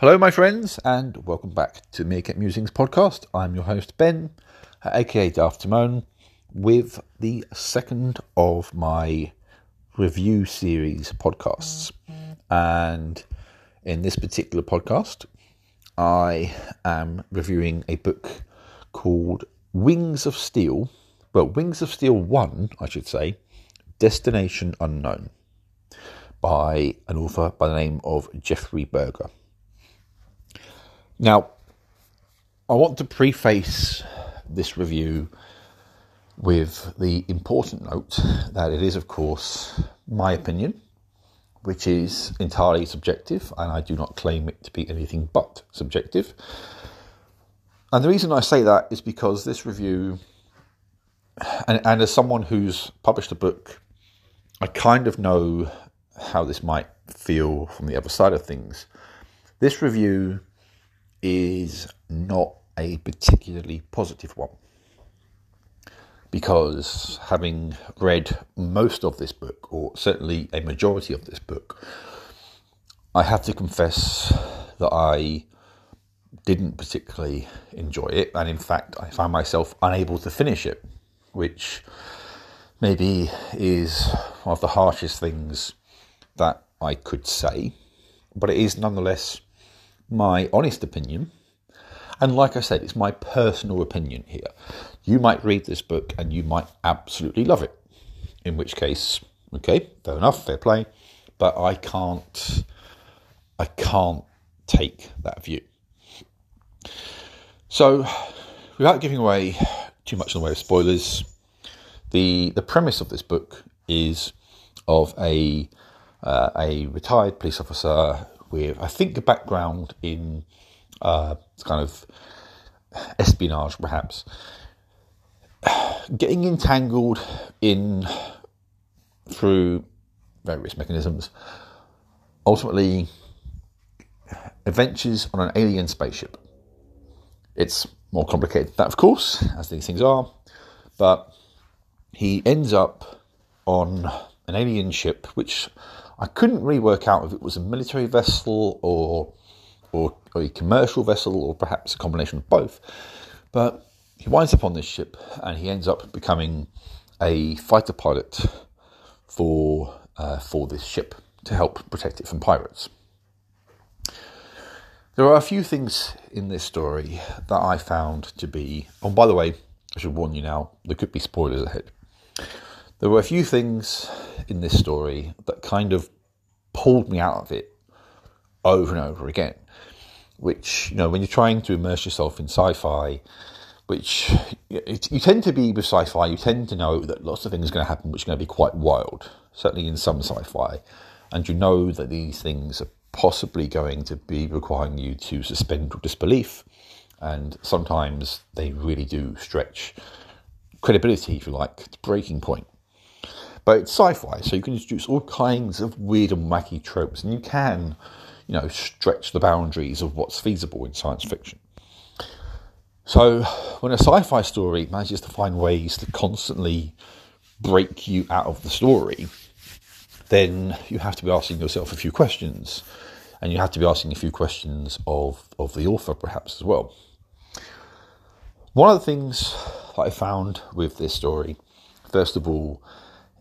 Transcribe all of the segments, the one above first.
Hello, my friends, and welcome back to Meerkat Musings podcast. I'm your host, Ben, aka Daft Timon, with the second of my review series podcasts. And in this particular podcast, I am reviewing a book called Wings of Steel, but Wings of Steel 1, I should say, Destination Unknown, by an author by the name of Jeffrey Berger. Now, I want to preface this review with the important note that it is, of course, my opinion, which is entirely subjective, and I do not claim it to be anything but subjective. And the reason I say that is because this review, and, and as someone who's published a book, I kind of know how this might feel from the other side of things. This review is not a particularly positive one. Because having read most of this book, or certainly a majority of this book, I have to confess that I didn't particularly enjoy it, and in fact, I found myself unable to finish it, which maybe is one of the harshest things that I could say, but it is nonetheless my honest opinion. And like I said, it's my personal opinion here. You might read this book and you might absolutely love it. In which case, okay, fair enough, fair play. But I can't, I can't take that view. So, without giving away too much in the way of spoilers, the the premise of this book is of a uh, a retired police officer with, I think, a background in uh, kind of espionage, perhaps, getting entangled in through various mechanisms, ultimately adventures on an alien spaceship. It's more complicated that, of course, as these things are, but he ends up on an alien ship, which I couldn't really work out if it was a military vessel or, or, or a commercial vessel or perhaps a combination of both. But he winds up on this ship and he ends up becoming a fighter pilot for uh, for this ship to help protect it from pirates. There are a few things in this story that I found to be. Oh, by the way, I should warn you now, there could be spoilers ahead. There were a few things in this story that kind of pulled me out of it over and over again. Which, you know, when you're trying to immerse yourself in sci fi, which it, you tend to be with sci fi, you tend to know that lots of things are going to happen which are going to be quite wild, certainly in some sci fi. And you know that these things are possibly going to be requiring you to suspend your disbelief. And sometimes they really do stretch credibility, if you like, to breaking point. But it's sci-fi, so you can introduce all kinds of weird and wacky tropes, and you can, you know, stretch the boundaries of what's feasible in science fiction. So when a sci-fi story manages to find ways to constantly break you out of the story, then you have to be asking yourself a few questions, and you have to be asking a few questions of, of the author perhaps as well. One of the things that I found with this story, first of all,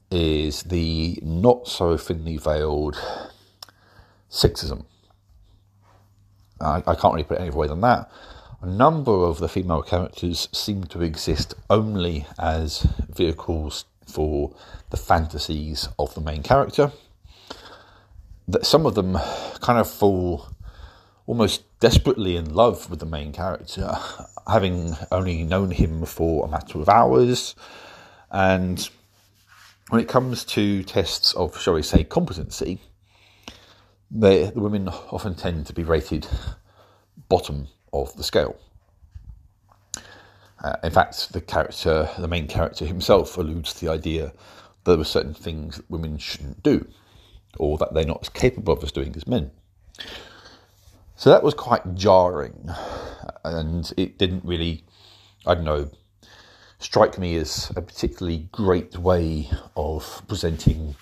is the not so thinly veiled sexism. I, I can't really put it any other way than that. A number of the female characters seem to exist only as vehicles for the fantasies of the main character. That some of them kind of fall almost desperately in love with the main character, having only known him for a matter of hours, and when it comes to tests of, shall we say, competency, the women often tend to be rated bottom of the scale. Uh, in fact, the character, the main character himself, alludes to the idea that there were certain things that women shouldn't do, or that they're not as capable of as doing as men. So that was quite jarring, and it didn't really, I don't know, strike me as a particularly great way of presenting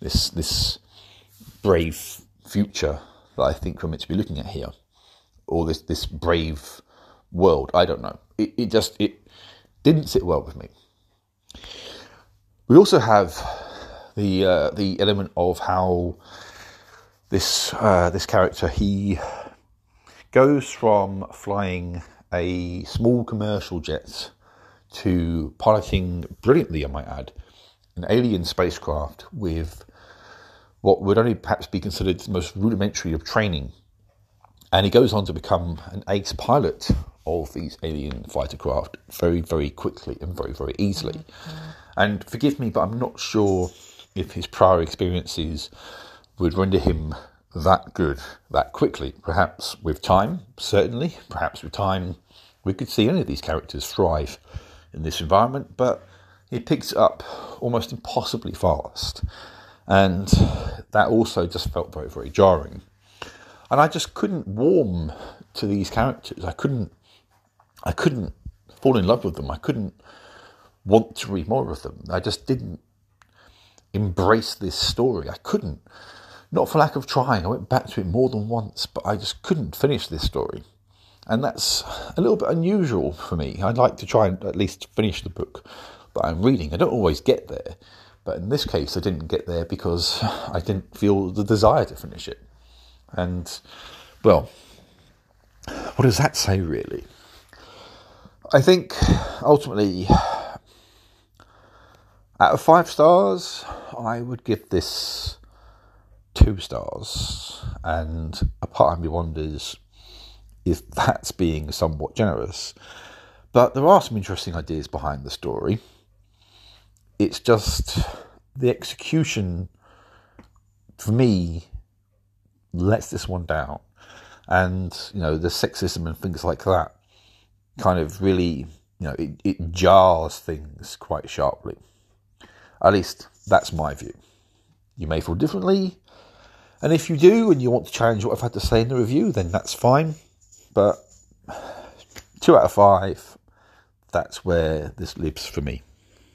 this this brave future that I think we're meant to be looking at here, or this this brave world. I don't know. It, it just it didn't sit well with me. We also have the uh, the element of how this uh, this character he goes from flying a small commercial jet to piloting brilliantly, I might add, an alien spacecraft with what would only perhaps be considered the most rudimentary of training. And he goes on to become an ace pilot of these alien fighter craft very, very quickly and very, very easily. Mm-hmm. And forgive me, but I'm not sure if his prior experiences would render him that good that quickly. Perhaps with time, certainly. Perhaps with time, we could see any of these characters thrive in this environment, but it picks up almost impossibly fast. And that also just felt very, very jarring. And I just couldn't warm to these characters. I couldn't I couldn't fall in love with them. I couldn't want to read more of them. I just didn't embrace this story. I couldn't. Not for lack of trying. I went back to it more than once, but I just couldn't finish this story. And that's a little bit unusual for me. I'd like to try and at least finish the book that I'm reading. I don't always get there, but in this case, I didn't get there because I didn't feel the desire to finish it. And, well, what does that say really? I think ultimately, out of five stars, I would give this two stars. And a part of me wonders if that's being somewhat generous. But there are some interesting ideas behind the story. It's just the execution, for me, lets this one down. And, you know, the sexism and things like that kind of really, you know, it, it jars things quite sharply. At least that's my view. You may feel differently, and if you do and you want to challenge what I've had to say in the review, then that's fine. But two out of five, that's where this lives for me.